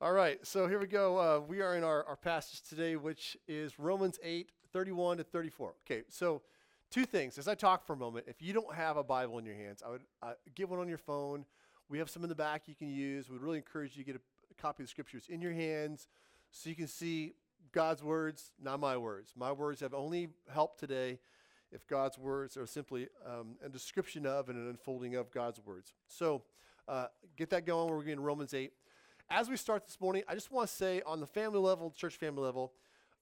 All right, so here we go. Uh, we are in our, our passage today, which is Romans 8, 31 to 34. Okay, so two things. As I talk for a moment, if you don't have a Bible in your hands, I would uh, get one on your phone. We have some in the back you can use. We'd really encourage you to get a, copy of the scriptures in your hands so you can see God's words, not my words. My words have only helped today if God's words are simply um, a description of and an unfolding of God's words. So uh, get that going. We're going to Romans 8. As we start this morning, I just want to say on the family level, church family level,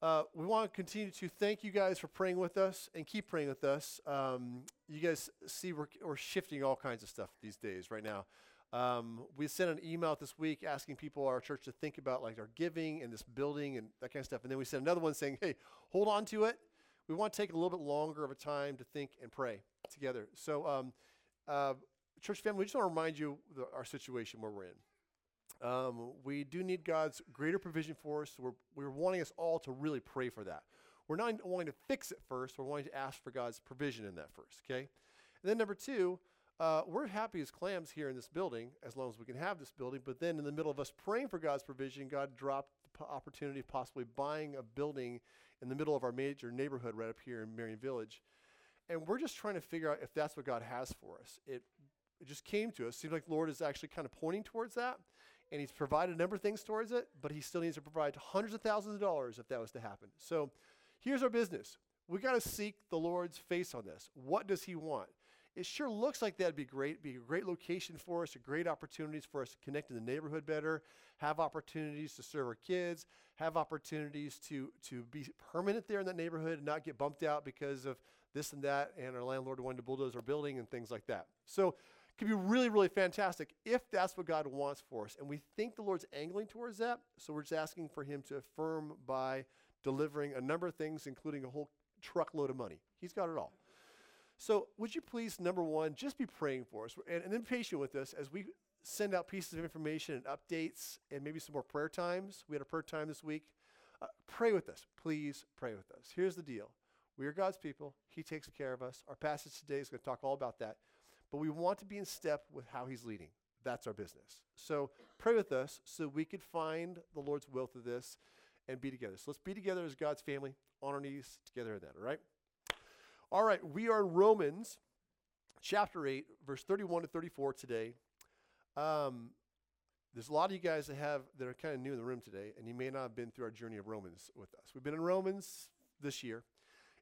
uh, we want to continue to thank you guys for praying with us and keep praying with us. Um, you guys see we're, we're shifting all kinds of stuff these days right now. Um, we sent an email this week asking people our church to think about like our giving and this building and that kind of stuff. And then we sent another one saying, hey, hold on to it. We want to take a little bit longer of a time to think and pray together. So, um, uh, church family, we just want to remind you the, our situation where we're in. Um, we do need God's greater provision for us. We're, we're wanting us all to really pray for that. We're not wanting to fix it first. We're wanting to ask for God's provision in that first, okay? And then number two, uh, we're happy as clams here in this building as long as we can have this building. But then in the middle of us praying for God's provision, God dropped the opportunity of possibly buying a building in the middle of our major neighborhood right up here in Marion Village. And we're just trying to figure out if that's what God has for us. It, it just came to us. Seems like the Lord is actually kind of pointing towards that and he's provided a number of things towards it, but he still needs to provide hundreds of thousands of dollars if that was to happen. So here's our business. We got to seek the Lord's face on this. What does he want? It sure looks like that'd be great. Be a great location for us, a great opportunities for us to connect in the neighborhood better, have opportunities to serve our kids, have opportunities to to be permanent there in that neighborhood and not get bumped out because of this and that, and our landlord wanted to bulldoze our building and things like that. So could be really, really fantastic if that's what God wants for us. And we think the Lord's angling towards that. So we're just asking for Him to affirm by delivering a number of things, including a whole truckload of money. He's got it all. So would you please, number one, just be praying for us and, and then patient with us as we send out pieces of information and updates and maybe some more prayer times. We had a prayer time this week. Uh, pray with us. Please pray with us. Here's the deal. We are God's people. He takes care of us. Our passage today is going to talk all about that but we want to be in step with how he's leading. That's our business. So pray with us so we could find the Lord's will through this and be together. So let's be together as God's family on our knees together in that, all right? All right, we are in Romans chapter 8, verse 31 to 34 today. Um, there's a lot of you guys that have that are kind of new in the room today, and you may not have been through our journey of Romans with us. We've been in Romans this year,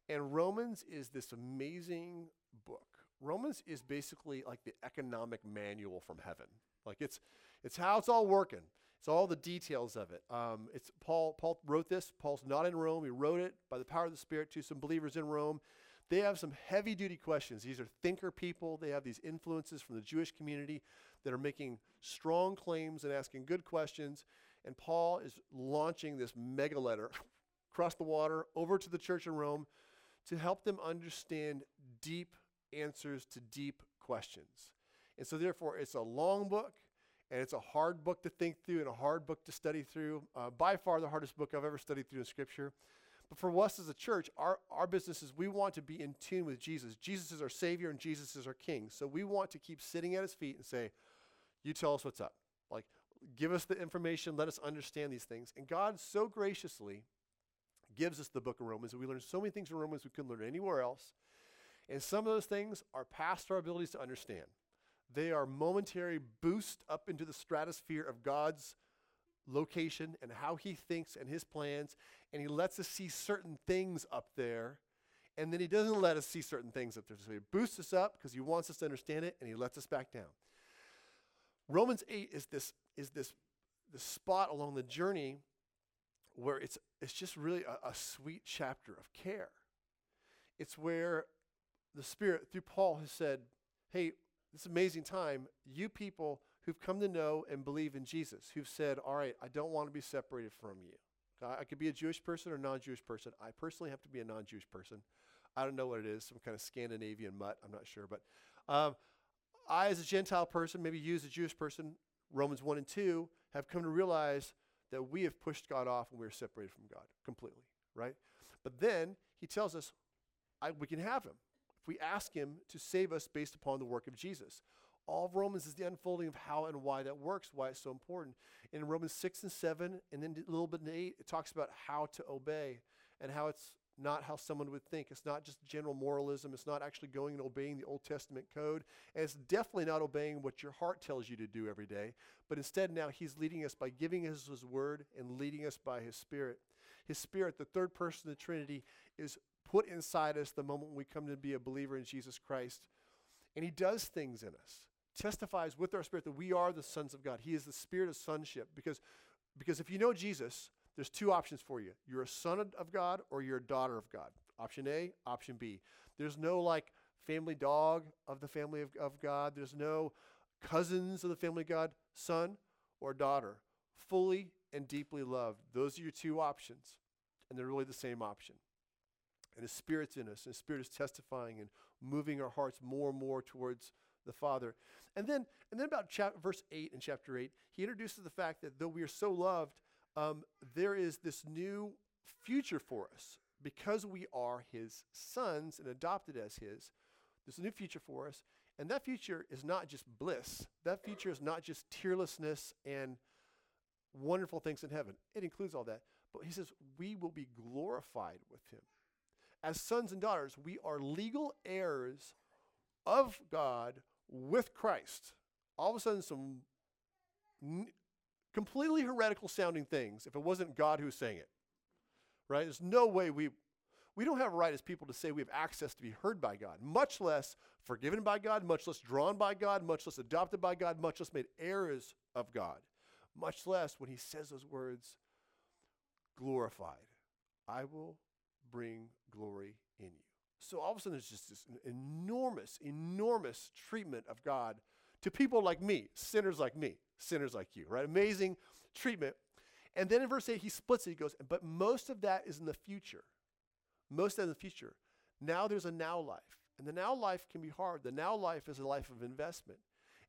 and Romans is this amazing book. Romans is basically like the economic manual from heaven. Like it's it's how it's all working. It's all the details of it. Um, it's Paul. Paul wrote this. Paul's not in Rome. He wrote it by the power of the Spirit to some believers in Rome. They have some heavy duty questions. These are thinker people. They have these influences from the Jewish community that are making strong claims and asking good questions. And Paul is launching this mega letter across the water over to the church in Rome to help them understand deep answers to deep questions. And so, therefore, it's a long book and it's a hard book to think through and a hard book to study through. Uh, by far, the hardest book I've ever studied through in Scripture. But for us as a church, our, our business is we want to be in tune with Jesus. Jesus is our Savior and Jesus is our King. So we want to keep sitting at His feet and say, You tell us what's up. Like, give us the information, let us understand these things. And God so graciously gives us the book of Romans, and we learn so many things in Romans we couldn't learn anywhere else. And some of those things are past our abilities to understand. They are momentary boost up into the stratosphere of God's location and how he thinks and his plans. And he lets us see certain things up there. And then he doesn't let us see certain things up there. So he boosts us up because he wants us to understand it and he lets us back down. Romans 8 is this, is this, this spot along the journey where it's, it's just really a, a sweet chapter of care. It's where the Spirit, through Paul, has said, hey, this amazing time, you people who've come to know and believe in Jesus, who've said, all right, I don't want to be separated from you. I could be a Jewish person or non Jewish person. I personally have to be a non Jewish person. I don't know what it is, some kind of Scandinavian mutt, I'm not sure. But um, I, as a Gentile person, maybe you as a Jewish person, Romans 1 and 2, have come to realize that we have pushed God off and we're separated from God completely, right? But then he tells us I, we can have him if we ask Him to save us based upon the work of Jesus. All of Romans is the unfolding of how and why that works, why it's so important. In Romans 6 and 7, and then a little bit in 8, it talks about how to obey and how it's not how someone would think. It's not just general moralism. It's not actually going and obeying the Old Testament code. And it's definitely not obeying what your heart tells you to do every day. But instead, now He's leading us by giving us His word and leading us by His Spirit. His Spirit, the third person of the Trinity, is put inside us the moment we come to be a believer in Jesus Christ. And He does things in us, testifies with our spirit that we are the sons of God. He is the spirit of sonship. Because, because if you know Jesus, there's two options for you. You're a son of God or you're a daughter of God. Option A, option B. There's no like family dog of the family of, of God. There's no cousins of the family of God, son or daughter. Fully and deeply loved. Those are your two options. And they're really the same option. And His Spirit's in us, and His Spirit is testifying and moving our hearts more and more towards the Father. And then, and then about chap- verse 8 in chapter 8, he introduces the fact that though we are so loved, um, there is this new future for us because we are his sons and adopted as his. There's a new future for us. And that future is not just bliss, that future is not just tearlessness and wonderful things in heaven. It includes all that. But he says, we will be glorified with him. As sons and daughters, we are legal heirs of God with Christ. All of a sudden, some n- completely heretical sounding things if it wasn't God who was saying it. Right? There's no way we we don't have a right as people to say we have access to be heard by God, much less forgiven by God, much less drawn by God, much less adopted by God, much less made heirs of God. Much less when he says those words, glorified. I will bring glory in you. So all of a sudden, there's just this enormous, enormous treatment of God to people like me, sinners like me, sinners like you, right? Amazing treatment. And then in verse 8, he splits it. He goes, but most of that is in the future. Most of that in the future. Now there's a now life. And the now life can be hard. The now life is a life of investment.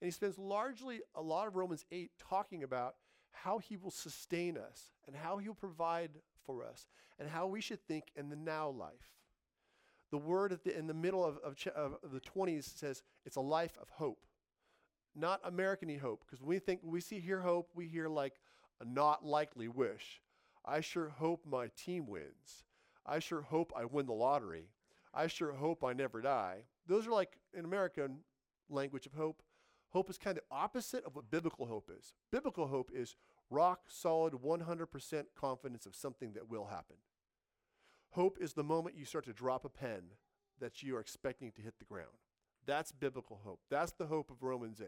And he spends largely a lot of Romans 8 talking about how he will sustain us and how he'll provide for us and how we should think in the now life. The word the, in the middle of, of, of, the 20s says it's a life of hope, not American hope. Because when we think, we see here hope, we hear like a not likely wish. I sure hope my team wins. I sure hope I win the lottery. I sure hope I never die. Those are like in American language of hope. Hope is kind of opposite of what biblical hope is. Biblical hope is rock solid 100% confidence of something that will happen. Hope is the moment you start to drop a pen that you are expecting to hit the ground. That's biblical hope. That's the hope of Romans 8.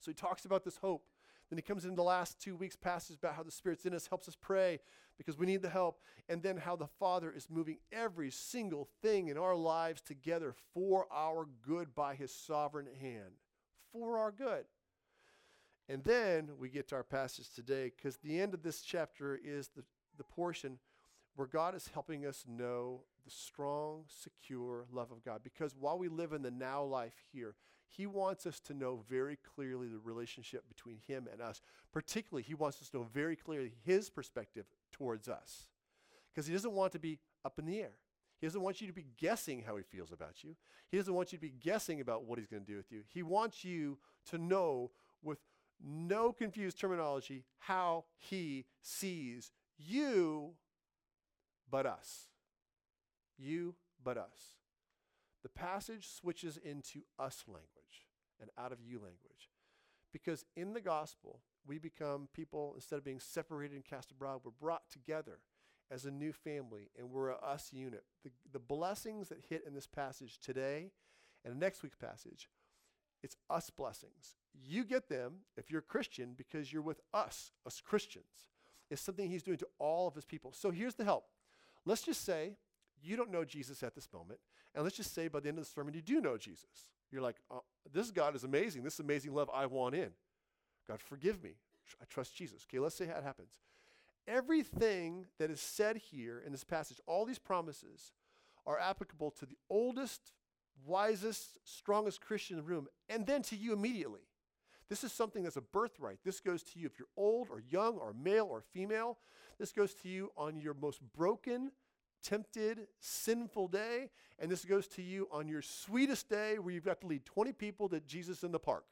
So he talks about this hope. Then he comes in the last two weeks passages about how the Spirit's in us, helps us pray because we need the help, and then how the Father is moving every single thing in our lives together for our good by his sovereign hand for our good. And then we get to our passage today because the end of this chapter is the, the portion where God is helping us know the strong, secure love of God. Because while we live in the now life here, He wants us to know very clearly the relationship between Him and us. Particularly, He wants us to know very clearly His perspective towards us. Because He doesn't want to be up in the air. He doesn't want you to be guessing how he feels about you. He doesn't want you to be guessing about what he's going to do with you. He wants you to know with no confused terminology how he sees you, but us. You, but us. The passage switches into us language and out of you language. Because in the gospel, we become people, instead of being separated and cast abroad, we're brought together as a new family, and we're a us unit. The, the blessings that hit in this passage today and next week's passage, it's us blessings. You get them if you're a Christian because you're with us, us Christians. It's something he's doing to all of his people. So here's the help. Let's just say you don't know Jesus at this moment, and let's just say by the end of the sermon you do know Jesus. You're like, oh, this God is amazing. This amazing love I want in. God, forgive me. I trust Jesus. Okay, let's say it happens. Everything that is said here in this passage, all these promises, are applicable to the oldest, wisest, strongest Christian in the room, and then to you immediately. This is something that's a birthright. This goes to you if you're old or young or male or female. This goes to you on your most broken, tempted, sinful day. And this goes to you on your sweetest day where you've got to lead 20 people to Jesus in the park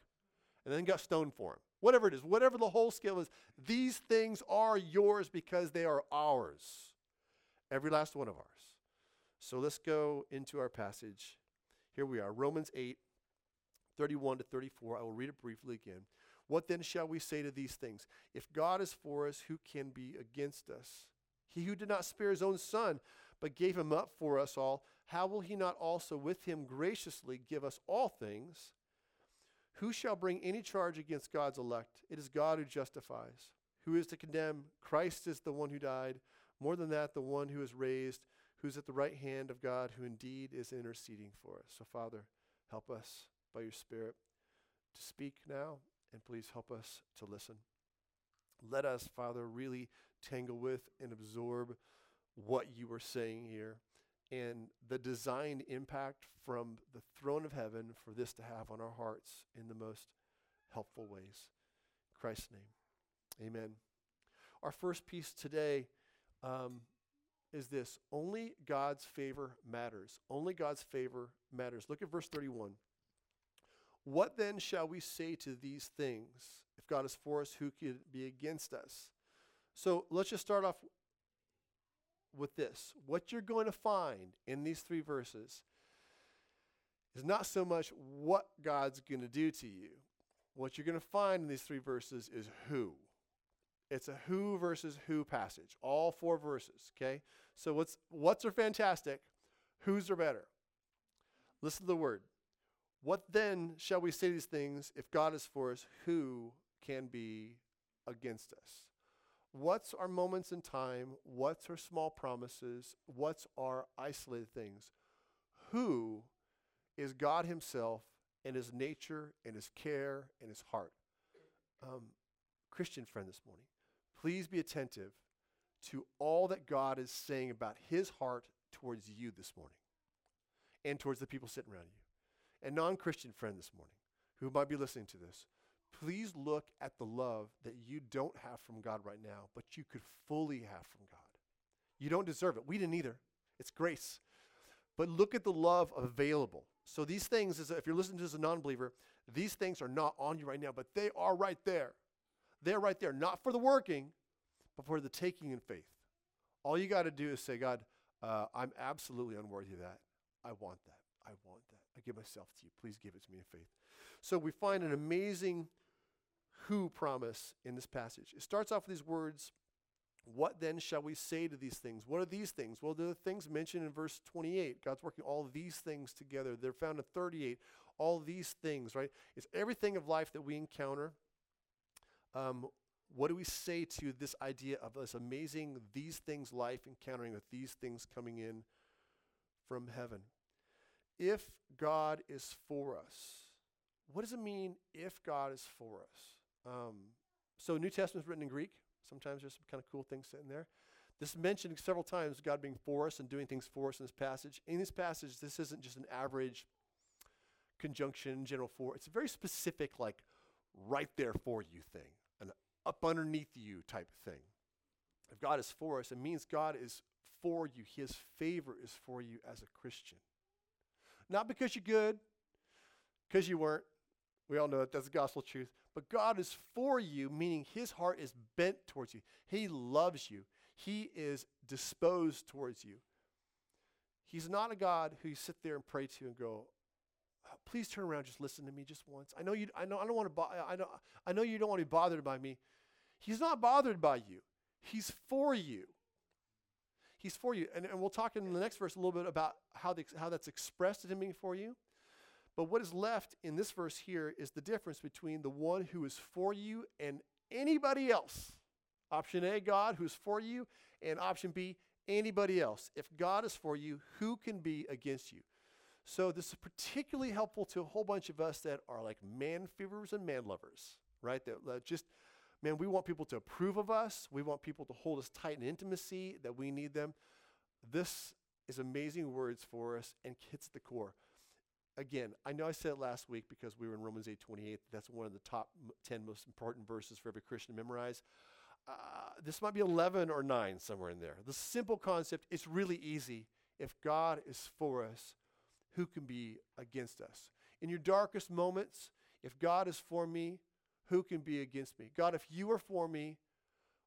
and then got stoned for him. Whatever it is, whatever the whole scale is, these things are yours because they are ours. Every last one of ours. So let's go into our passage. Here we are, Romans 8, 31 to 34. I will read it briefly again. What then shall we say to these things? If God is for us, who can be against us? He who did not spare his own son, but gave him up for us all, how will he not also with him graciously give us all things? Who shall bring any charge against God's elect? It is God who justifies. Who is to condemn? Christ is the one who died. More than that, the one who is raised, who's at the right hand of God, who indeed is interceding for us. So, Father, help us by your Spirit to speak now, and please help us to listen. Let us, Father, really tangle with and absorb what you are saying here and the designed impact from the throne of heaven for this to have on our hearts in the most helpful ways. In Christ's name, amen. Our first piece today um, is this only God's favor matters. Only God's favor matters. Look at verse 31. What then shall we say to these things? If God is for us, who could be against us? So let's just start off with this. What you're going to find in these three verses is not so much what God's going to do to you. What you're going to find in these three verses is who. It's a who versus who passage. All four verses, okay? So what's what's are fantastic, who's are better. Listen to the word. What then shall we say these things if God is for us, who can be against us? What's our moments in time? What's our small promises? What's our isolated things? Who is God Himself and His nature and His care and His heart? Um, Christian friend this morning, please be attentive to all that God is saying about His heart towards you this morning and towards the people sitting around you. And non Christian friend this morning who might be listening to this, please look at the love that you don't have from God right now, but you could fully have from God. You don't deserve it. We didn't either. It's grace. But look at the love available. So these things, if you're listening to this as a non believer, these things are not on you right now, but they are right there. They're right there, not for the working, but for the taking in faith. All you got to do is say, God, uh, I'm absolutely unworthy of that. I want that. I want that. I give myself to you. Please give it to me in faith. So we find an amazing who promise in this passage. It starts off with these words What then shall we say to these things? What are these things? Well, they're the things mentioned in verse 28. God's working all these things together. They're found in 38. All these things, right? It's everything of life that we encounter. Um, what do we say to this idea of this amazing these things life encountering with these things coming in from heaven? If God is for us, what does it mean if God is for us? Um, so New Testament is written in Greek. Sometimes there's some kind of cool things sitting there. This is mentioned several times, God being for us and doing things for us in this passage. In this passage, this isn't just an average conjunction, general for. It's a very specific, like right there for you thing, an up underneath you type thing. If God is for us, it means God is for you. His favor is for you as a Christian. Not because you're good, because you weren't. We all know that that's the gospel truth. But God is for you, meaning his heart is bent towards you. He loves you. He is disposed towards you. He's not a God who you sit there and pray to and go, please turn around, just listen to me just once. I know you I know I don't want to bo- I know I know you don't want to be bothered by me. He's not bothered by you. He's for you. He's for you. And, and we'll talk in the next verse a little bit about how, the, how that's expressed in him being for you. But what is left in this verse here is the difference between the one who is for you and anybody else. Option A, God, who's for you, and option B, anybody else. If God is for you, who can be against you? So this is particularly helpful to a whole bunch of us that are like man feverers and man lovers, right? That, that just, man, we want people to approve of us. We want people to hold us tight in intimacy, that we need them. This is amazing words for us and hits the core again, I know I said it last week because we were in Romans 8 28. That's one of the top 10 most important verses for every Christian to memorize. uh, this might be 11 or 9 somewhere in there. The simple concept is really easy. If God is for us, who can be against us? In your darkest moments, if God is for me, who can be against me? God, if you are for me,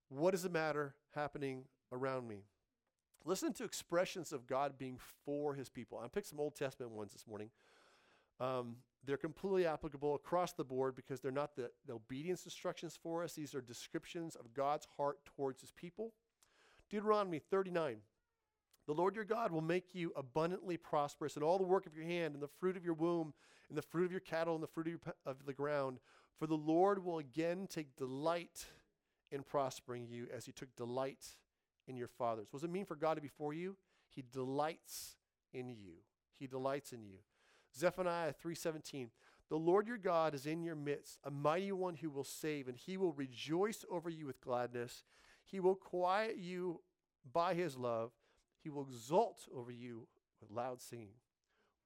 what is the matter happening around me? Listen to expressions of God being for his people. I picked some Old Testament ones this morning. Um, they're completely applicable across the board because they're not the, the obedience instructions for us. These are descriptions of God's heart towards his people. Deuteronomy 39. The Lord your God will make you abundantly prosperous in all the work of your hand, and the fruit of your womb, and the fruit of your cattle, and the fruit of, your, of the ground. For the Lord will again take delight in prospering you as he took delight in your fathers. What does it mean for God to be for you? He delights in you. He delights in you. Zephaniah 3:17 The Lord your God is in your midst, a mighty one who will save, and he will rejoice over you with gladness. He will quiet you by his love. He will exult over you with loud singing.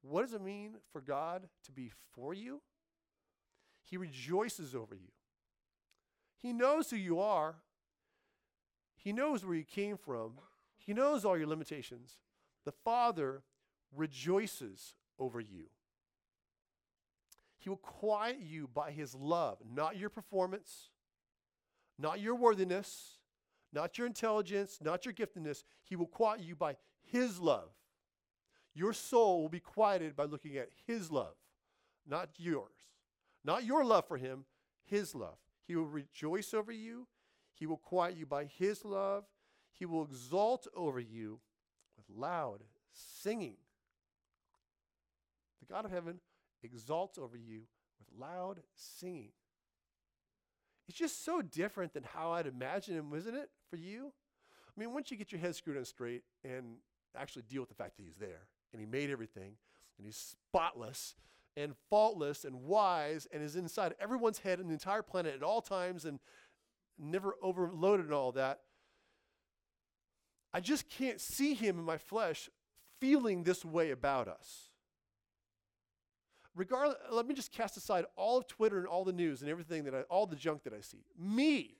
What does it mean for God to be for you? He rejoices over you. He knows who you are. He knows where you came from. He knows all your limitations. The Father rejoices over you. He will quiet you by his love, not your performance, not your worthiness, not your intelligence, not your giftedness. He will quiet you by his love. Your soul will be quieted by looking at his love, not yours. Not your love for him, his love. He will rejoice over you. He will quiet you by his love. He will exalt over you with loud singing. The God of heaven exalts over you with loud singing. It's just so different than how I'd imagine him, isn't it, for you? I mean, once you get your head screwed on straight and actually deal with the fact that he's there and he made everything and he's spotless and faultless and wise and is inside everyone's head and the entire planet at all times and never overloaded and all that. I just can't see him in my flesh feeling this way about us regardless, let me just cast aside all of Twitter and all the news and everything that I, all the junk that I see. Me,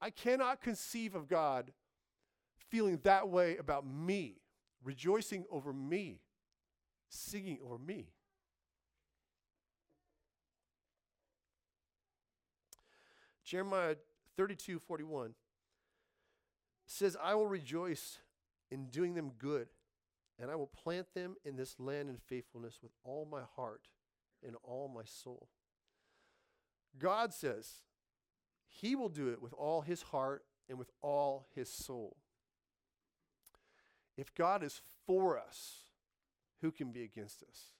I cannot conceive of God feeling that way about me, rejoicing over me, singing over me. Jeremiah 32 41 says, I will rejoice in doing them good, and I will plant them in this land in faithfulness with all my heart and all my soul. God says he will do it with all his heart and with all his soul. If God is for us, who can be against us?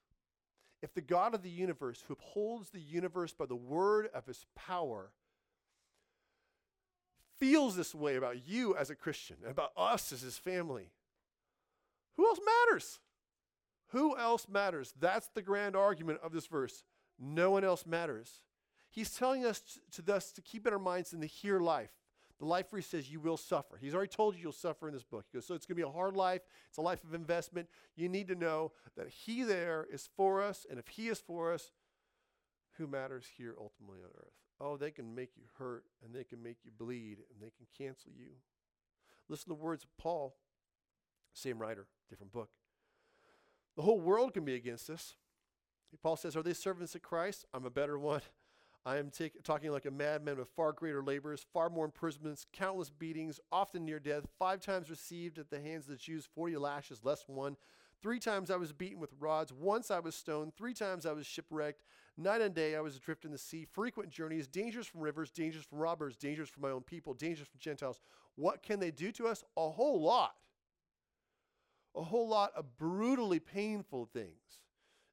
If the God of the universe, who upholds the universe by the word of his power, feels this way about you as a Christian, and about us as his family, who else matters? Who else matters? That's the grand argument of this verse. No one else matters. He's telling us to, thus to keep in our minds in the here life, the life where he says you will suffer. He's already told you you'll suffer in this book. He goes, so it's going to be a hard life. It's a life of investment. You need to know that he there is for us, and if he is for us, who matters here ultimately on earth? Oh, they can make you hurt, and they can make you bleed, and they can cancel you. Listen to the words of Paul, same writer, different book. The whole world can be against us. Paul says, Are they servants of Christ? I'm a better one. I am talking like a madman with far greater labors, far more imprisonments, countless beatings, often near death, five times received at the hands of the Jews, 40 lashes less one. Three times I was beaten with rods. Once I was stoned. Three times I was shipwrecked. Night and day I was adrift in the sea. Frequent journeys, dangers from rivers, dangers from robbers, dangers from my own people, dangers from Gentiles. What can they do to us? A whole lot a whole lot of brutally painful things.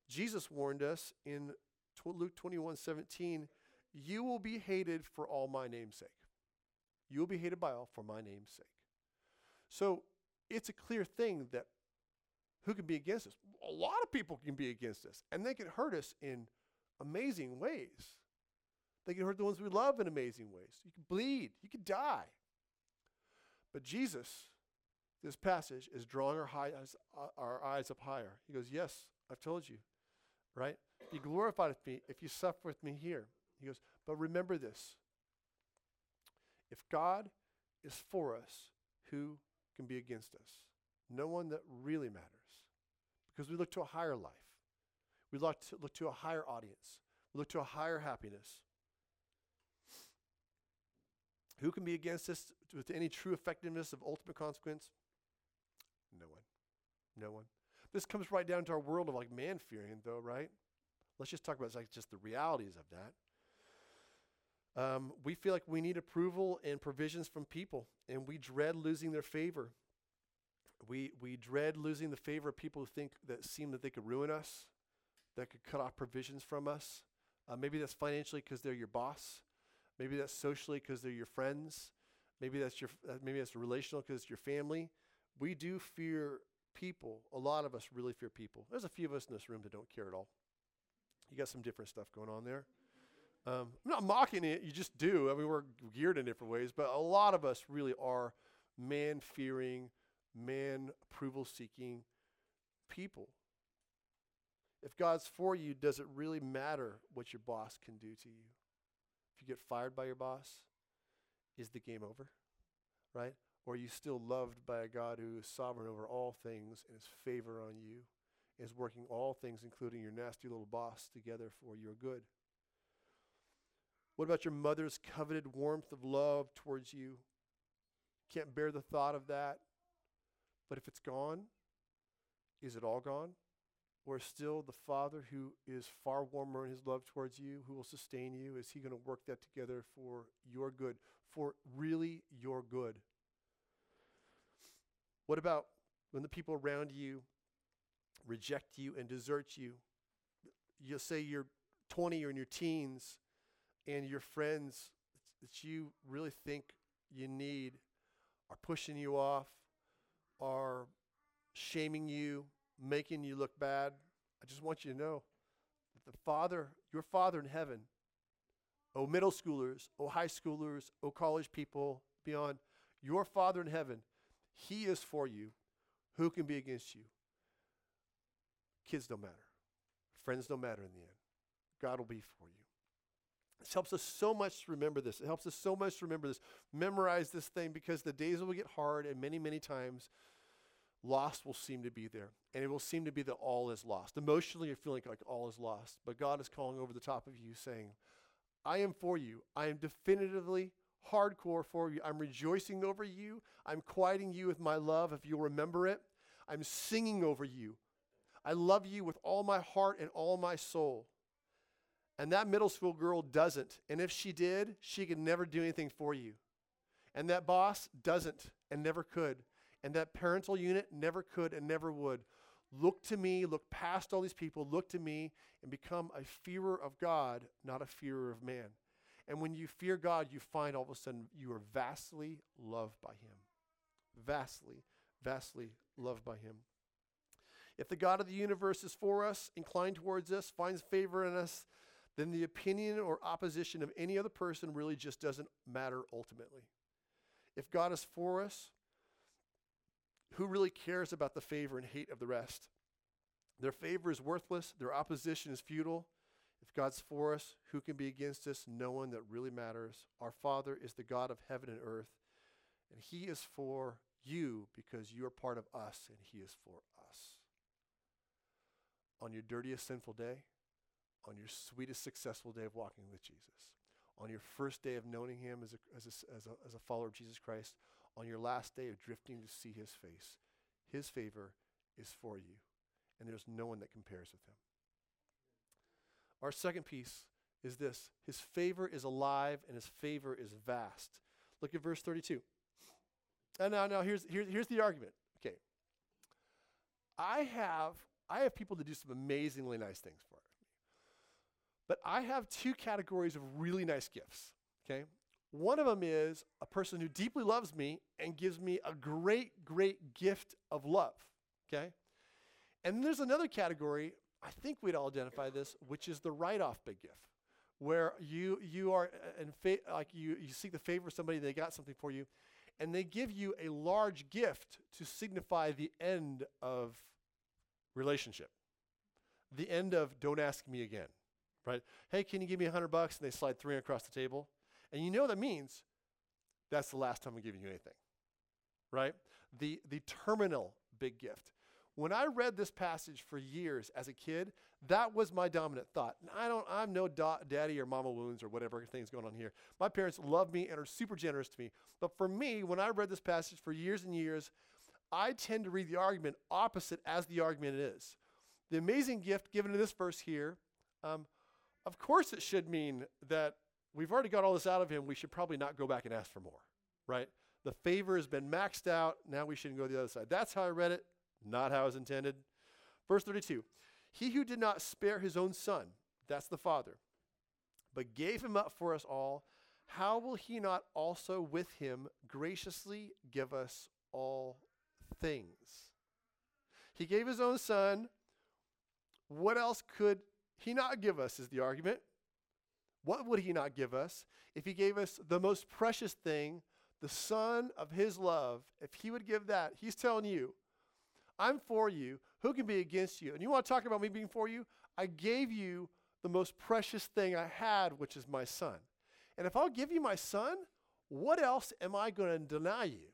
Jesus warned us in Luke 21 17, you will be hated for all my name's sake. You will be hated by all for my name's sake. So it's a clear thing that who can be against us? A lot of people can be against us, and they can hurt us in amazing ways. They can hurt the ones we love in amazing ways. You can bleed, you can die. But Jesus this passage is drawing our, eyes, uh, our eyes up higher. He goes, Yes, I've told you, right? Be glorified with me if you suffer with me here. He goes, But remember this if God is for us, who can be against us? No one that really matters. Because we look to a higher life. We look to, look to a higher audience. We look to a higher happiness. Who can be against this with any true effectiveness of ultimate consequence? No one. No one. This comes right down to our world of like man fearing, though, right? Let's just talk about like just the realities of that. Um, we feel like we need approval and provisions from people, and we dread losing their favor. We we dread losing the favor of people who think that seem that they could ruin us, that could cut off provisions from us. Uh, maybe that's financially because they're your boss. Maybe that's socially because they're your friends. Maybe that's your uh, maybe that's relational because it's your family. We do fear people. A lot of us really fear people. There's a few of us in this room that don't care at all. You got some different stuff going on there. Um, I'm not mocking it. You just do. I mean, we're geared in different ways, but a lot of us really are man fearing, man approval seeking people. If God's for you, does it really matter what your boss can do to you? If you get fired by your boss, is the game over? Right? Or are you still loved by a God who is sovereign over all things and is favor on you, is working all things, including your nasty little boss, together for your good? What about your mother's coveted warmth of love towards you? Can't bear the thought of that. But if it's gone, is it all gone? Or still the Father who is far warmer in his love towards you, who will sustain you? Is he going to work that together for your good, for really your good? What about when the people around you reject you and desert you? You'll say you're 20 or in your teens, and your friends that you really think you need are pushing you off, are shaming you, making you look bad. I just want you to know that the Father, your Father in heaven, oh middle schoolers, oh high schoolers, oh college people beyond, your Father in heaven, He is for you. Who can be against you? Kids don't matter. Friends don't matter in the end. God will be for you. This helps us so much to remember this. It helps us so much to remember this. Memorize this thing because the days will get hard, and many, many times lost will seem to be there. And it will seem to be that all is lost. Emotionally, you're feeling like all is lost. But God is calling over the top of you, saying, I am for you. I am definitively hardcore for you. I'm rejoicing over you. I'm quieting you with my love, if you'll remember it. I'm singing over you. I love you with all my heart and all my soul. And that middle school girl doesn't. And if she did, she could never do anything for you. And that boss doesn't and never could and that parental unit never could and never would. Look to me, look past all these people, look to me, and become a fearer of God, not a fearer of man. And when you fear God, you find all of a sudden you are vastly loved by Him. Vastly, vastly loved by Him. If the God of the universe is for us, inclined towards us, finds favor in us, then the opinion or opposition of any other person really just doesn't matter ultimately. If God is for us, who really cares about the favor and hate of the rest? Their favor is worthless, their opposition is futile. If God's for us, who can be against us? No one that really matters. Our Father is the God of heaven and earth, and He is for you because you are part of us, and He is for us. On your dirtiest sinful day, on your sweetest successful day of walking with Jesus, on your first day of knowing Him as a, as a, as a, as a follower of Jesus Christ, on your last day of drifting to see his face. His favor is for you, and there's no one that compares with him. Our second piece is this His favor is alive, and his favor is vast. Look at verse 32. And now, now here's, here, here's the argument. Okay. I have, I have people that do some amazingly nice things for me. But I have two categories of really nice gifts. Okay. One of them is a person who deeply loves me and gives me a great, great gift of love. Okay? And there's another category, I think we'd all identify this, which is the write-off big gift, where you you are uh, in fa- like you you seek the favor of somebody, they got something for you, and they give you a large gift to signify the end of relationship, the end of don't ask me again, right? Hey, can you give me a hundred bucks? And they slide three across the table. And you know what that means? that's the last time I'm giving you anything. Right? The, the terminal big gift. When I read this passage for years as a kid, that was my dominant thought. I don't, I'm no da- daddy or mama wounds or whatever thing's going on here. My parents love me and are super generous to me. But for me, when I read this passage for years and years, I tend to read the argument opposite as the argument is. The amazing gift given in this verse here, um, of course, it should mean that we've already got all this out of him. We should probably not go back and ask for more, right? The favor has been maxed out. Now we shouldn't go the other side. That's how I read it. Not how it was intended. Verse 32 He who did not spare his own son, that's the Father, but gave him up for us all, how will he not also with him graciously give us all things? He gave his own son. What else could he not give us, is the argument. What would he not give us if he gave us the most precious thing, the son of his love? If he would give that, he's telling you, I'm for you. Who can be against you? And you want to talk about me being for you? I gave you the most precious thing I had, which is my son. And if I'll give you my son, what else am I going to deny you?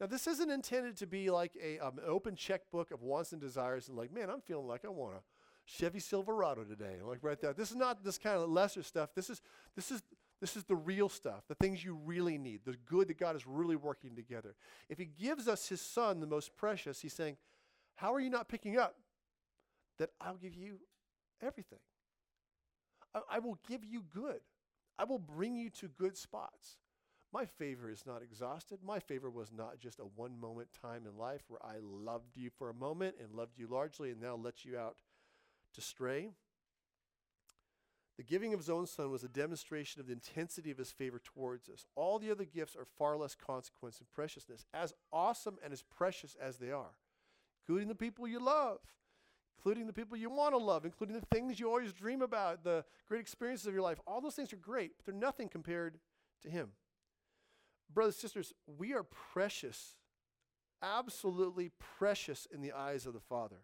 Now, this isn't intended to be like a, um, an open checkbook of wants and desires and like, man, I'm feeling like I want a Chevy Silverado today. Like right there. This is not this kind of lesser stuff. This is this is this is the real stuff, the things you really need, the good that God is really working together. If He gives us His Son, the most precious, He's saying, How are you not picking up that I'll give you everything? I, I will give you good. I will bring you to good spots. My favor is not exhausted. My favor was not just a one moment time in life where I loved you for a moment and loved you largely and now let you out to stray. The giving of his own son was a demonstration of the intensity of his favor towards us. All the other gifts are far less consequence and preciousness, as awesome and as precious as they are, including the people you love, including the people you want to love, including the things you always dream about, the great experiences of your life. All those things are great, but they're nothing compared to him. Brothers sisters, we are precious, absolutely precious in the eyes of the Father.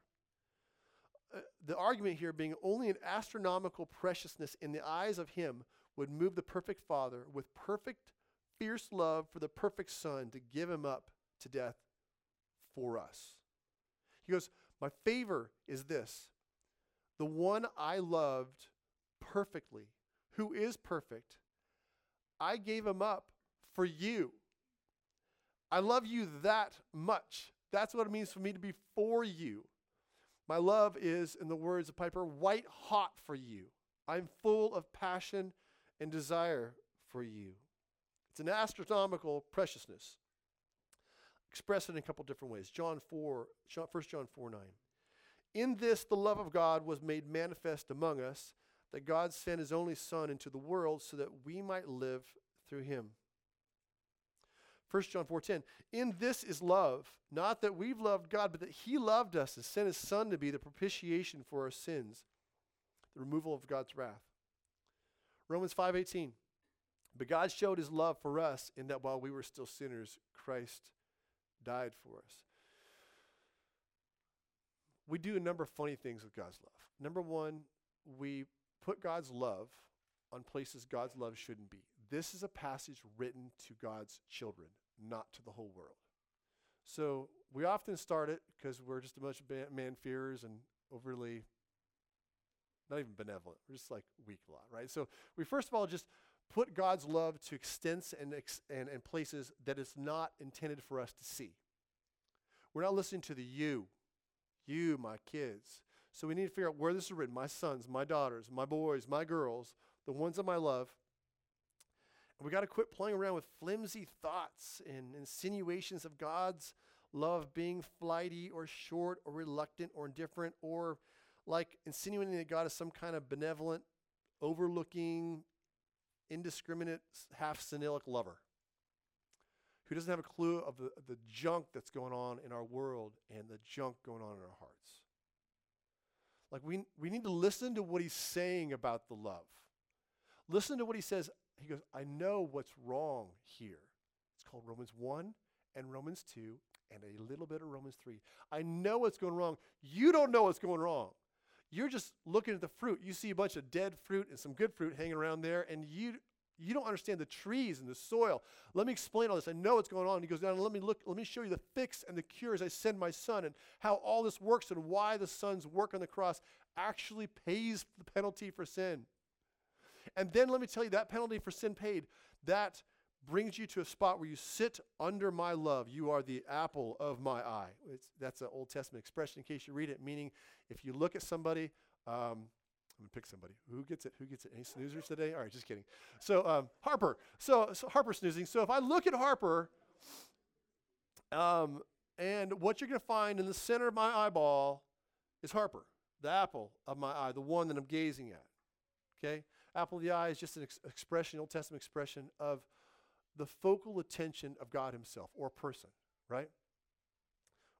Uh, the argument here being only an astronomical preciousness in the eyes of him would move the perfect father with perfect, fierce love for the perfect son to give him up to death for us. He goes, My favor is this the one I loved perfectly, who is perfect, I gave him up for you. I love you that much. That's what it means for me to be for you. My love is, in the words of Piper, white hot for you. I'm full of passion and desire for you. It's an astronomical preciousness. Express it in a couple different ways. John 4, 1 John 4 9. In this, the love of God was made manifest among us, that God sent his only Son into the world so that we might live through him. 1 John 4:10 In this is love not that we've loved God but that he loved us and sent his son to be the propitiation for our sins the removal of God's wrath. Romans 5:18 But God showed his love for us in that while we were still sinners Christ died for us. We do a number of funny things with God's love. Number 1 we put God's love on places God's love shouldn't be. This is a passage written to God's children, not to the whole world. So we often start it because we're just a bunch of man fearers and overly, not even benevolent. We're just like weak a lot, right? So we first of all just put God's love to extents and, ex- and, and places that it's not intended for us to see. We're not listening to the you, you, my kids. So we need to figure out where this is written. My sons, my daughters, my boys, my girls, the ones that I love, we got to quit playing around with flimsy thoughts and insinuations of God's love being flighty or short or reluctant or indifferent or like insinuating that God is some kind of benevolent, overlooking, indiscriminate, half senilic lover who doesn't have a clue of the, the junk that's going on in our world and the junk going on in our hearts. Like we, we need to listen to what he's saying about the love. Listen to what he says he goes, I know what's wrong here. It's called Romans 1 and Romans 2 and a little bit of Romans 3. I know what's going wrong. You don't know what's going wrong. You're just looking at the fruit. You see a bunch of dead fruit and some good fruit hanging around there, and you, You don't understand the trees and the soil. Let me explain all this. I know what's going on. He goes and let me look, let me show you the fix and the cure as I send my son and how all this works and why the son's work on the cross actually pays the penalty for sin. And then let me tell you that penalty for sin paid, that brings you to a spot where you sit under my love. You are the apple of my eye. It's, that's an Old Testament expression in case you read it, meaning if you look at somebody, um, I'm gonna pick somebody. Who gets it? Who gets it? Any snoozers today? All right, just kidding. So um, Harper. So, so Harper snoozing. So if I look at Harper, um, and what you're gonna find in the center of my eyeball is Harper, the apple of my eye, the one that I'm gazing at. Okay, apple of the eye is just an ex- expression, Old Testament expression of the focal attention of God Himself or person. Right?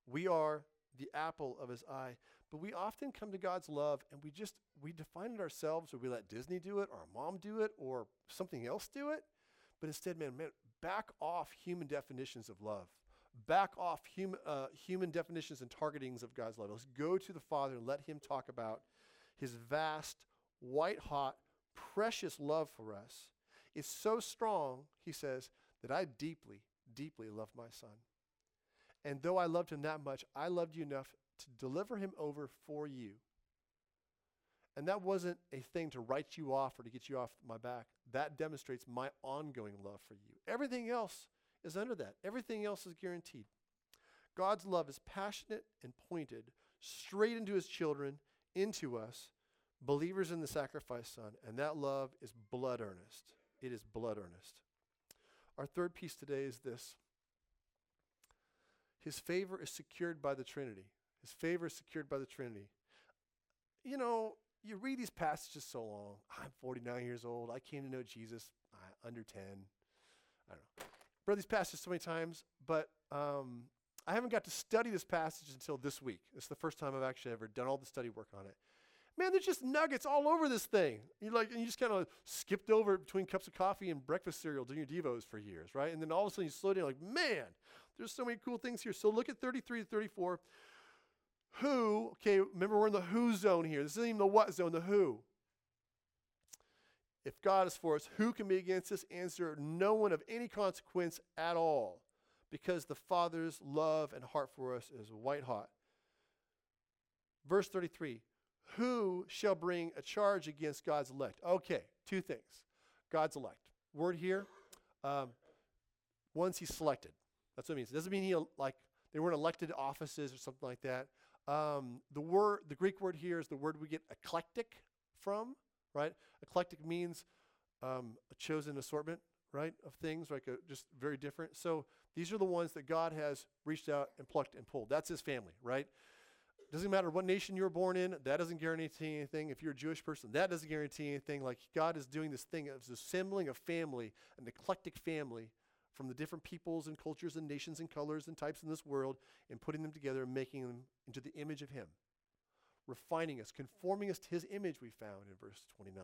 We are the apple of His eye. But we often come to God's love and we just we define it ourselves or we let Disney do it or mom do it or something else do it. But instead, man, man, back off human definitions of love. Back off human, uh, human definitions and targetings of God's love. Let's go to the Father and let Him talk about His vast, white hot, precious love for us. is so strong, He says, that I deeply, deeply loved my Son. And though I loved Him that much, I loved you enough to deliver him over for you. And that wasn't a thing to write you off or to get you off my back. That demonstrates my ongoing love for you. Everything else is under that, everything else is guaranteed. God's love is passionate and pointed straight into his children, into us, believers in the sacrificed Son. And that love is blood earnest. It is blood earnest. Our third piece today is this His favor is secured by the Trinity. His favor is secured by the Trinity. You know, you read these passages so long. I'm 49 years old. I came to know Jesus under 10. I don't know. Read these passages so many times, but um, I haven't got to study this passage until this week. It's the first time I've actually ever done all the study work on it. Man, there's just nuggets all over this thing. You like, and you just kind of skipped over between cups of coffee and breakfast cereal doing your devos for years, right? And then all of a sudden you slow down, like, man, there's so many cool things here. So look at 33 to 34. Who, okay, remember we're in the who zone here. This isn't even the what zone, the who. If God is for us, who can be against us? Answer no one of any consequence at all, because the Father's love and heart for us is white hot. Verse 33 Who shall bring a charge against God's elect? Okay, two things. God's elect. Word here, um, ones he selected. That's what it means. It doesn't mean he like they weren't elected offices or something like that. Um, the word, the Greek word here is the word we get eclectic from, right? Eclectic means um, a chosen assortment, right, of things, like a, just very different. So these are the ones that God has reached out and plucked and pulled. That's His family, right? Doesn't matter what nation you're born in. That doesn't guarantee anything. If you're a Jewish person, that doesn't guarantee anything. Like God is doing this thing of assembling a family, an eclectic family from the different peoples and cultures and nations and colors and types in this world and putting them together and making them into the image of Him, refining us, conforming us to His image, we found in verse 29.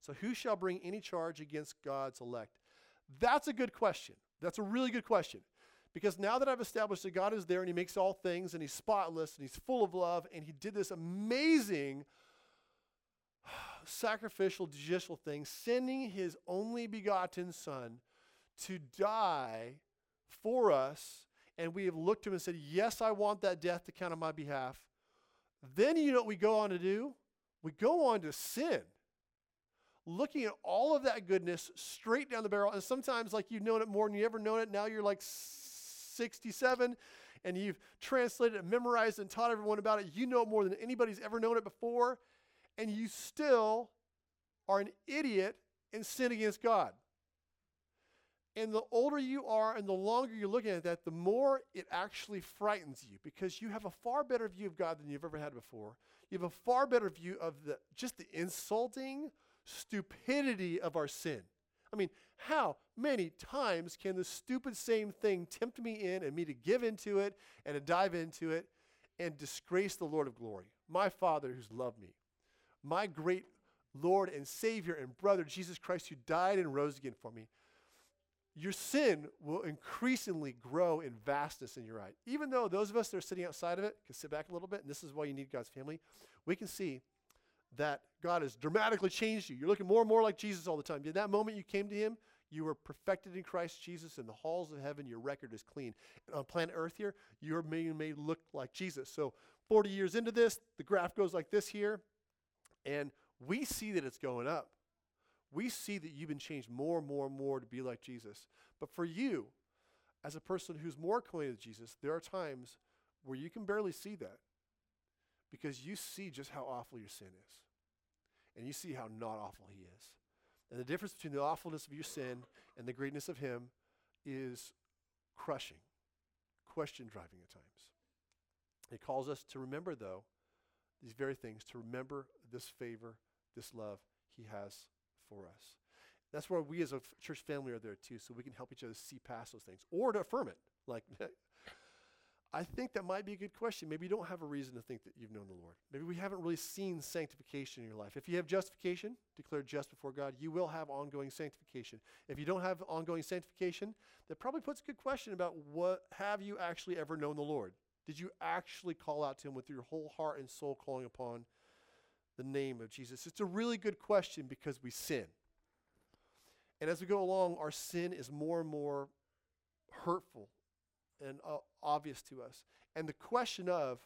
So, who shall bring any charge against God's elect? That's a good question. That's a really good question. Because now that I've established that God is there and He makes all things and He's spotless and He's full of love and He did this amazing sacrificial, judicial thing, sending His only begotten Son to die for us, and we have looked to him and said, Yes, I want that death to count on my behalf. Then you know what we go on to do? We go on to sin. Looking at all of that goodness straight down the barrel. And sometimes, like you've known it more than you ever known it, now you're like 67 and you've translated it, memorized, and taught everyone about it. You know it more than anybody's ever known it before, and you still are an idiot and sin against God. And the older you are and the longer you're looking at that, the more it actually frightens you because you have a far better view of God than you've ever had before. You have a far better view of the just the insulting stupidity of our sin. I mean, how many times can the stupid same thing tempt me in and me to give into it and to dive into it and disgrace the Lord of glory, my Father who's loved me, my great Lord and Savior and brother, Jesus Christ, who died and rose again for me? your sin will increasingly grow in vastness in your eye. Even though those of us that are sitting outside of it can sit back a little bit, and this is why you need God's family, we can see that God has dramatically changed you. You're looking more and more like Jesus all the time. In that moment you came to Him, you were perfected in Christ Jesus in the halls of heaven. Your record is clean. And on planet Earth here, you're made, made look like Jesus. So 40 years into this, the graph goes like this here, and we see that it's going up. We see that you've been changed more and more and more to be like Jesus. But for you, as a person who's more acquainted with Jesus, there are times where you can barely see that because you see just how awful your sin is. And you see how not awful he is. And the difference between the awfulness of your sin and the greatness of him is crushing, question driving at times. He calls us to remember, though, these very things, to remember this favor, this love he has for us. That's where we as a f- church family are there too, so we can help each other see past those things or to affirm it. Like, I think that might be a good question. Maybe you don't have a reason to think that you've known the Lord. Maybe we haven't really seen sanctification in your life. If you have justification, declared just before God, you will have ongoing sanctification. If you don't have ongoing sanctification, that probably puts a good question about what have you actually ever known the Lord? Did you actually call out to him with your whole heart and soul calling upon the name of Jesus? It's a really good question because we sin. And as we go along, our sin is more and more hurtful and uh, obvious to us. And the question of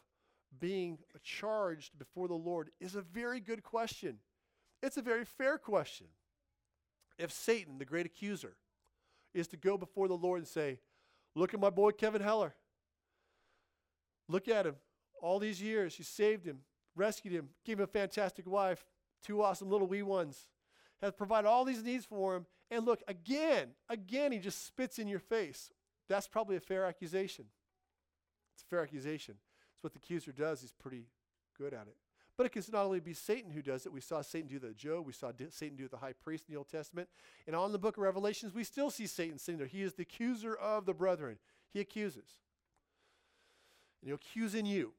being charged before the Lord is a very good question. It's a very fair question. If Satan, the great accuser, is to go before the Lord and say, Look at my boy Kevin Heller. Look at him. All these years, you saved him, rescued him, gave him a fantastic wife, two awesome little wee ones, has provided all these needs for him. And look, again, again, he just spits in your face. That's probably a fair accusation. It's a fair accusation. It's what the accuser does. He's pretty good at it. But it can not only be Satan who does it. We saw Satan do that Job. We saw Satan do it the high priest in the Old Testament. And on the book of Revelations, we still see Satan sitting there. He is the accuser of the brethren. He accuses. And he'll accuse in you.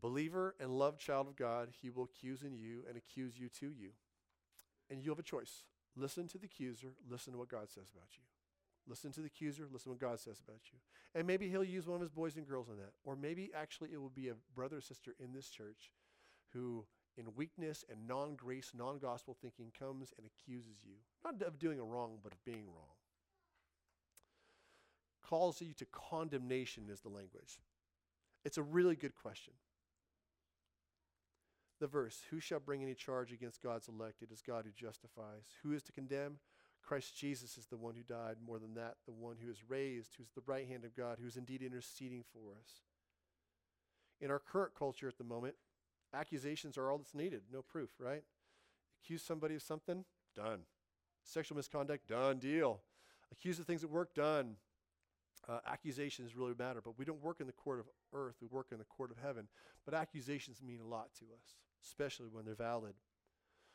Believer and loved child of God, he will accuse in you and accuse you to you. And you have a choice. Listen to the accuser, listen to what God says about you. Listen to the accuser, listen to what God says about you. And maybe he'll use one of his boys and girls on that. Or maybe actually it will be a brother or sister in this church who, in weakness and non grace, non gospel thinking, comes and accuses you. Not of doing a wrong, but of being wrong. Calls you to condemnation is the language. It's a really good question. The verse, Who shall bring any charge against God's elect? It is God who justifies. Who is to condemn? Christ Jesus is the one who died. More than that, the one who is raised, who's the right hand of God, who's indeed interceding for us. In our current culture at the moment, accusations are all that's needed. No proof, right? Accuse somebody of something, done. Sexual misconduct, done deal. Accuse of things at work, done. Uh, accusations really matter, but we don't work in the court of earth, we work in the court of heaven. But accusations mean a lot to us, especially when they're valid.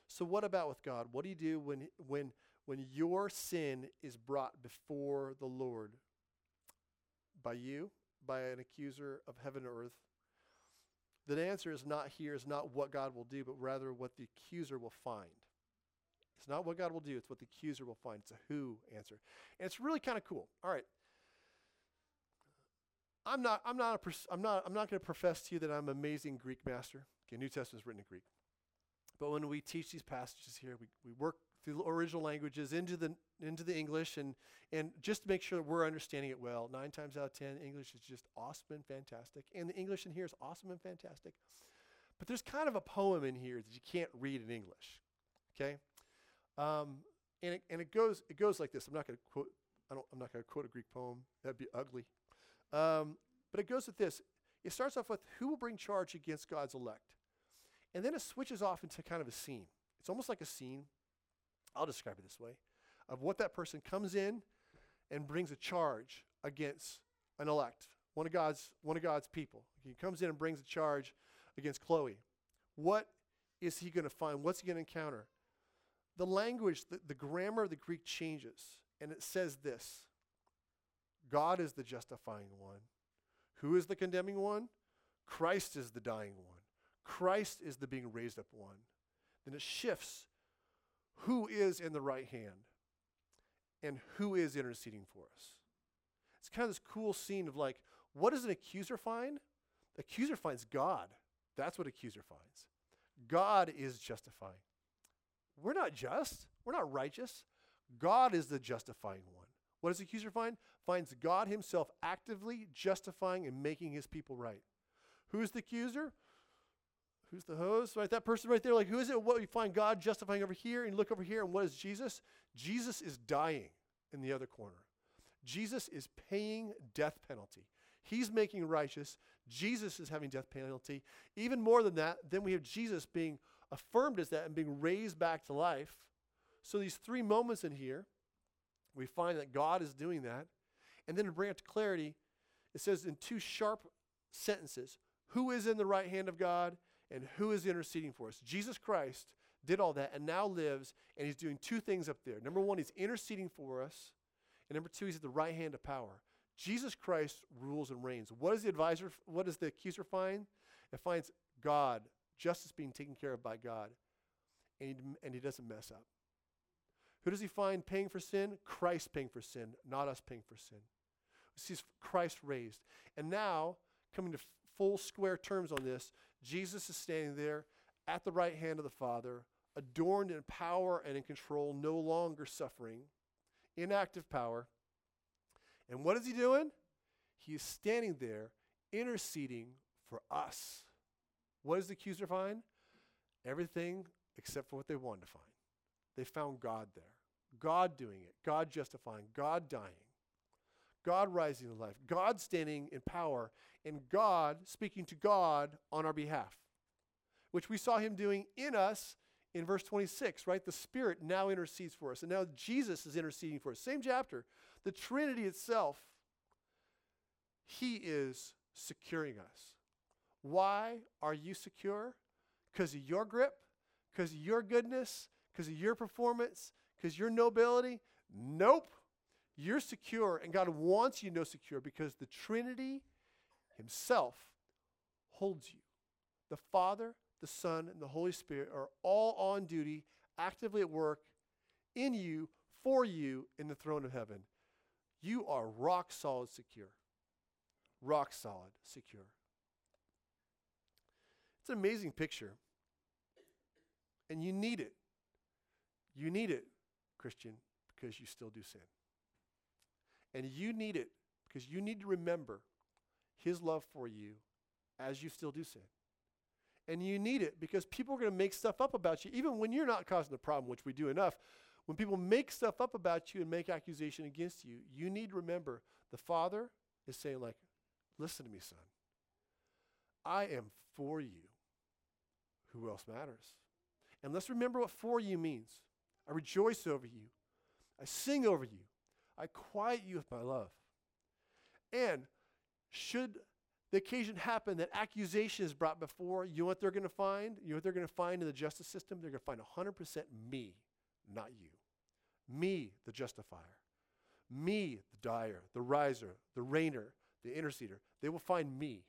So, what about with God? What do you do when, when when your sin is brought before the Lord by you, by an accuser of heaven and earth, the answer is not here, is not what God will do, but rather what the accuser will find. It's not what God will do, it's what the accuser will find. It's a who answer. And it's really kind of cool. All right. I'm not, I'm not, a, I'm not, I'm not going to profess to you that I'm an amazing Greek master. Okay, New Testament is written in Greek. But when we teach these passages here, we, we work the original languages into the into the English and and just to make sure that we're understanding it well. Nine times out of ten, English is just awesome and fantastic, and the English in here is awesome and fantastic. But there's kind of a poem in here that you can't read in English. Okay, um, and it, and it goes it goes like this. I'm not going to quote. I don't. I'm not going to quote a Greek poem. That'd be ugly. Um, but it goes with this. It starts off with who will bring charge against God's elect, and then it switches off into kind of a scene. It's almost like a scene I'll describe it this way of what that person comes in and brings a charge against an elect, one of God's, one of God's people. He comes in and brings a charge against Chloe. What is he going to find? What's he going to encounter? The language, the, the grammar of the Greek changes, and it says this God is the justifying one. Who is the condemning one? Christ is the dying one. Christ is the being raised up one. Then it shifts who is in the right hand and who is interceding for us. It's kind of this cool scene of like, what does an accuser find? The accuser finds God. That's what accuser finds. God is justifying. We're not just, we're not righteous. God is the justifying one. What does accuser find? Finds God himself actively justifying and making his people right. Who's the accuser? Who's the host? Right, that person right there. Like, who is it? What we find God justifying over here, and look over here, and what is Jesus? Jesus is dying in the other corner. Jesus is paying death penalty. He's making righteous. Jesus is having death penalty. Even more than that, then we have Jesus being affirmed as that and being raised back to life. So these three moments in here, we find that God is doing that. And then to bring it to clarity, it says in two sharp sentences, who is in the right hand of God and who is interceding for us. Jesus Christ did all that and now lives, and he's doing two things up there. Number one, he's interceding for us, and number two, he's at the right hand of power. Jesus Christ rules and reigns. What does the advisor, what does the accuser find? It finds God, justice being taken care of by God, and he, and he doesn't mess up. Who does he find paying for sin? Christ paying for sin, not us paying for sin. He sees Christ raised. And now, coming to full square terms on this, Jesus is standing there at the right hand of the Father, adorned in power and in control, no longer suffering, inactive power. And what is he doing? He is standing there interceding for us. What does the accuser find? Everything except for what they wanted to find. They found God there. God doing it, God justifying, God dying, God rising to life, God standing in power, and God speaking to God on our behalf, which we saw him doing in us in verse 26, right? The Spirit now intercedes for us, and now Jesus is interceding for us. Same chapter. The Trinity itself, He is securing us. Why are you secure? Because of your grip, because of your goodness, because of your performance, because your nobility? Nope. You're secure, and God wants you to know secure because the Trinity Himself holds you. The Father, the Son, and the Holy Spirit are all on duty, actively at work in you, for you, in the throne of heaven. You are rock solid secure. Rock solid secure. It's an amazing picture. And you need it. You need it, Christian, because you still do sin. And you need it because you need to remember his love for you as you still do sin. And you need it because people are going to make stuff up about you, even when you're not causing the problem, which we do enough. When people make stuff up about you and make accusation against you, you need to remember the Father is saying, like, listen to me, son. I am for you. Who else matters? And let's remember what for you means. I rejoice over you. I sing over you. I quiet you with my love. And should the occasion happen that accusation is brought before, you know what they're going to find? You know what they're going to find in the justice system? They're going to find 100% me, not you. Me, the justifier. Me, the dyer, the riser, the reigner, the interceder. They will find me,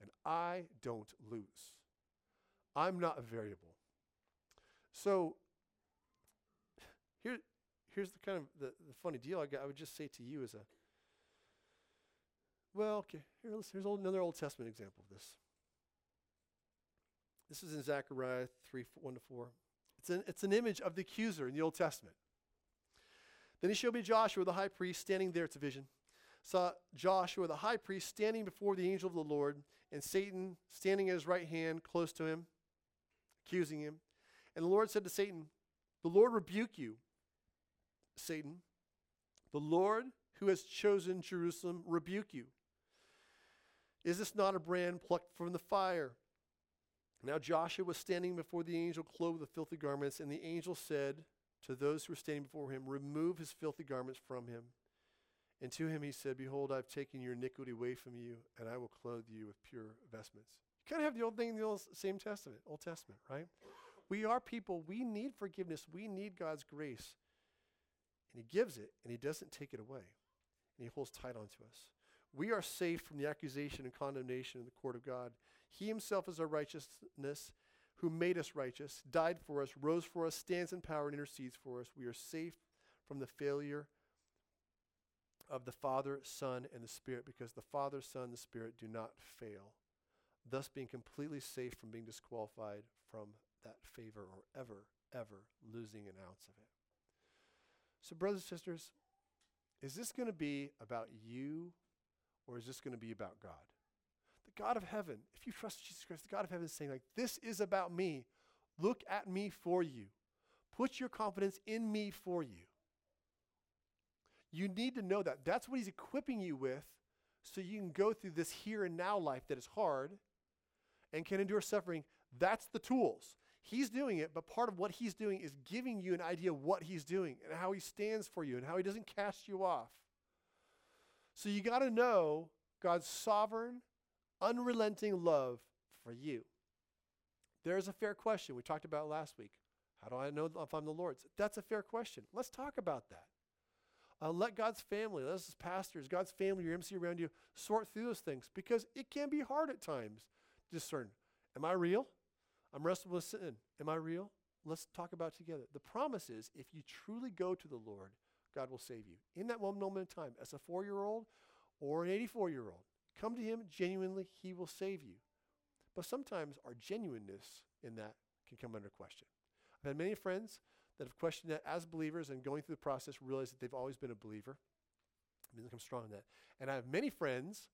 and I don't lose. I'm not a variable. So here, here's the kind of the, the funny deal I, got, I would just say to you as a well, okay, here, here's old, another Old Testament example of this. This is in Zechariah 3 1 to 4. It's an, it's an image of the accuser in the Old Testament. Then he showed me Joshua, the high priest, standing there. It's a vision. Saw Joshua, the high priest, standing before the angel of the Lord, and Satan standing at his right hand, close to him, accusing him. And the Lord said to Satan, The Lord rebuke you, Satan. The Lord who has chosen Jerusalem rebuke you. Is this not a brand plucked from the fire? Now Joshua was standing before the angel clothed with filthy garments, and the angel said to those who were standing before him, Remove his filthy garments from him. And to him he said, Behold, I've taken your iniquity away from you, and I will clothe you with pure vestments. You kind of have the old thing in the old, same Testament, Old Testament, right? We are people, we need forgiveness, we need God's grace. And he gives it, and he doesn't take it away. And he holds tight onto us. We are safe from the accusation and condemnation in the court of God. He himself is our righteousness, who made us righteous, died for us, rose for us, stands in power, and intercedes for us. We are safe from the failure of the Father, Son, and the Spirit because the Father, Son, and the Spirit do not fail, thus being completely safe from being disqualified from that favor or ever, ever losing an ounce of it. So, brothers and sisters, is this going to be about you or is this going to be about God? The God of heaven, if you trust Jesus Christ, the God of heaven is saying, like, this is about me. Look at me for you. Put your confidence in me for you. You need to know that. That's what he's equipping you with so you can go through this here and now life that is hard and can endure suffering. That's the tools. He's doing it, but part of what he's doing is giving you an idea of what he's doing and how he stands for you and how he doesn't cast you off. So you got to know God's sovereign, unrelenting love for you. There's a fair question we talked about last week. How do I know if I'm the Lord's? That's a fair question. Let's talk about that. Uh, let God's family, let us as pastors, God's family, your MC around you, sort through those things because it can be hard at times to discern. Am I real? I'm wrestling with sin. Am I real? Let's talk about together. The promise is if you truly go to the Lord, God will save you. In that one moment in time, as a four year old or an 84 year old, come to Him genuinely, He will save you. But sometimes our genuineness in that can come under question. I've had many friends that have questioned that as believers and going through the process realize that they've always been a believer. I mean, I'm strong in that. And I have many friends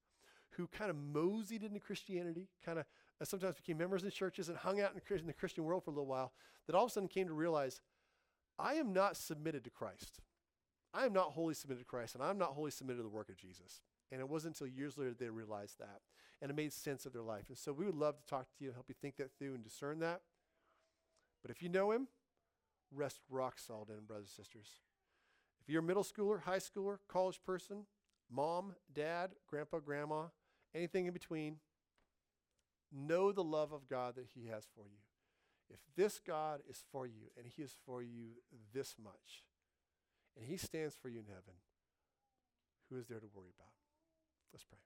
who kind of moseyed into Christianity, kind of uh, sometimes became members in churches and hung out in, in the Christian world for a little while, that all of a sudden came to realize I am not submitted to Christ. I am not wholly submitted to Christ, and I'm not wholly submitted to the work of Jesus. And it wasn't until years later that they realized that. And it made sense of their life. And so we would love to talk to you, and help you think that through and discern that. But if you know him, rest rock solid in him, brothers and sisters. If you're a middle schooler, high schooler, college person, mom, dad, grandpa, grandma, anything in between, know the love of God that he has for you. If this God is for you and he is for you this much, and he stands for you in heaven, who is there to worry about? Let's pray.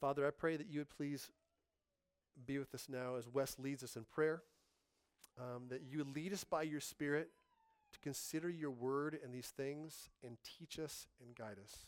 Father, I pray that you would please be with us now as Wes leads us in prayer, um, that you lead us by your Spirit to consider your word and these things and teach us and guide us.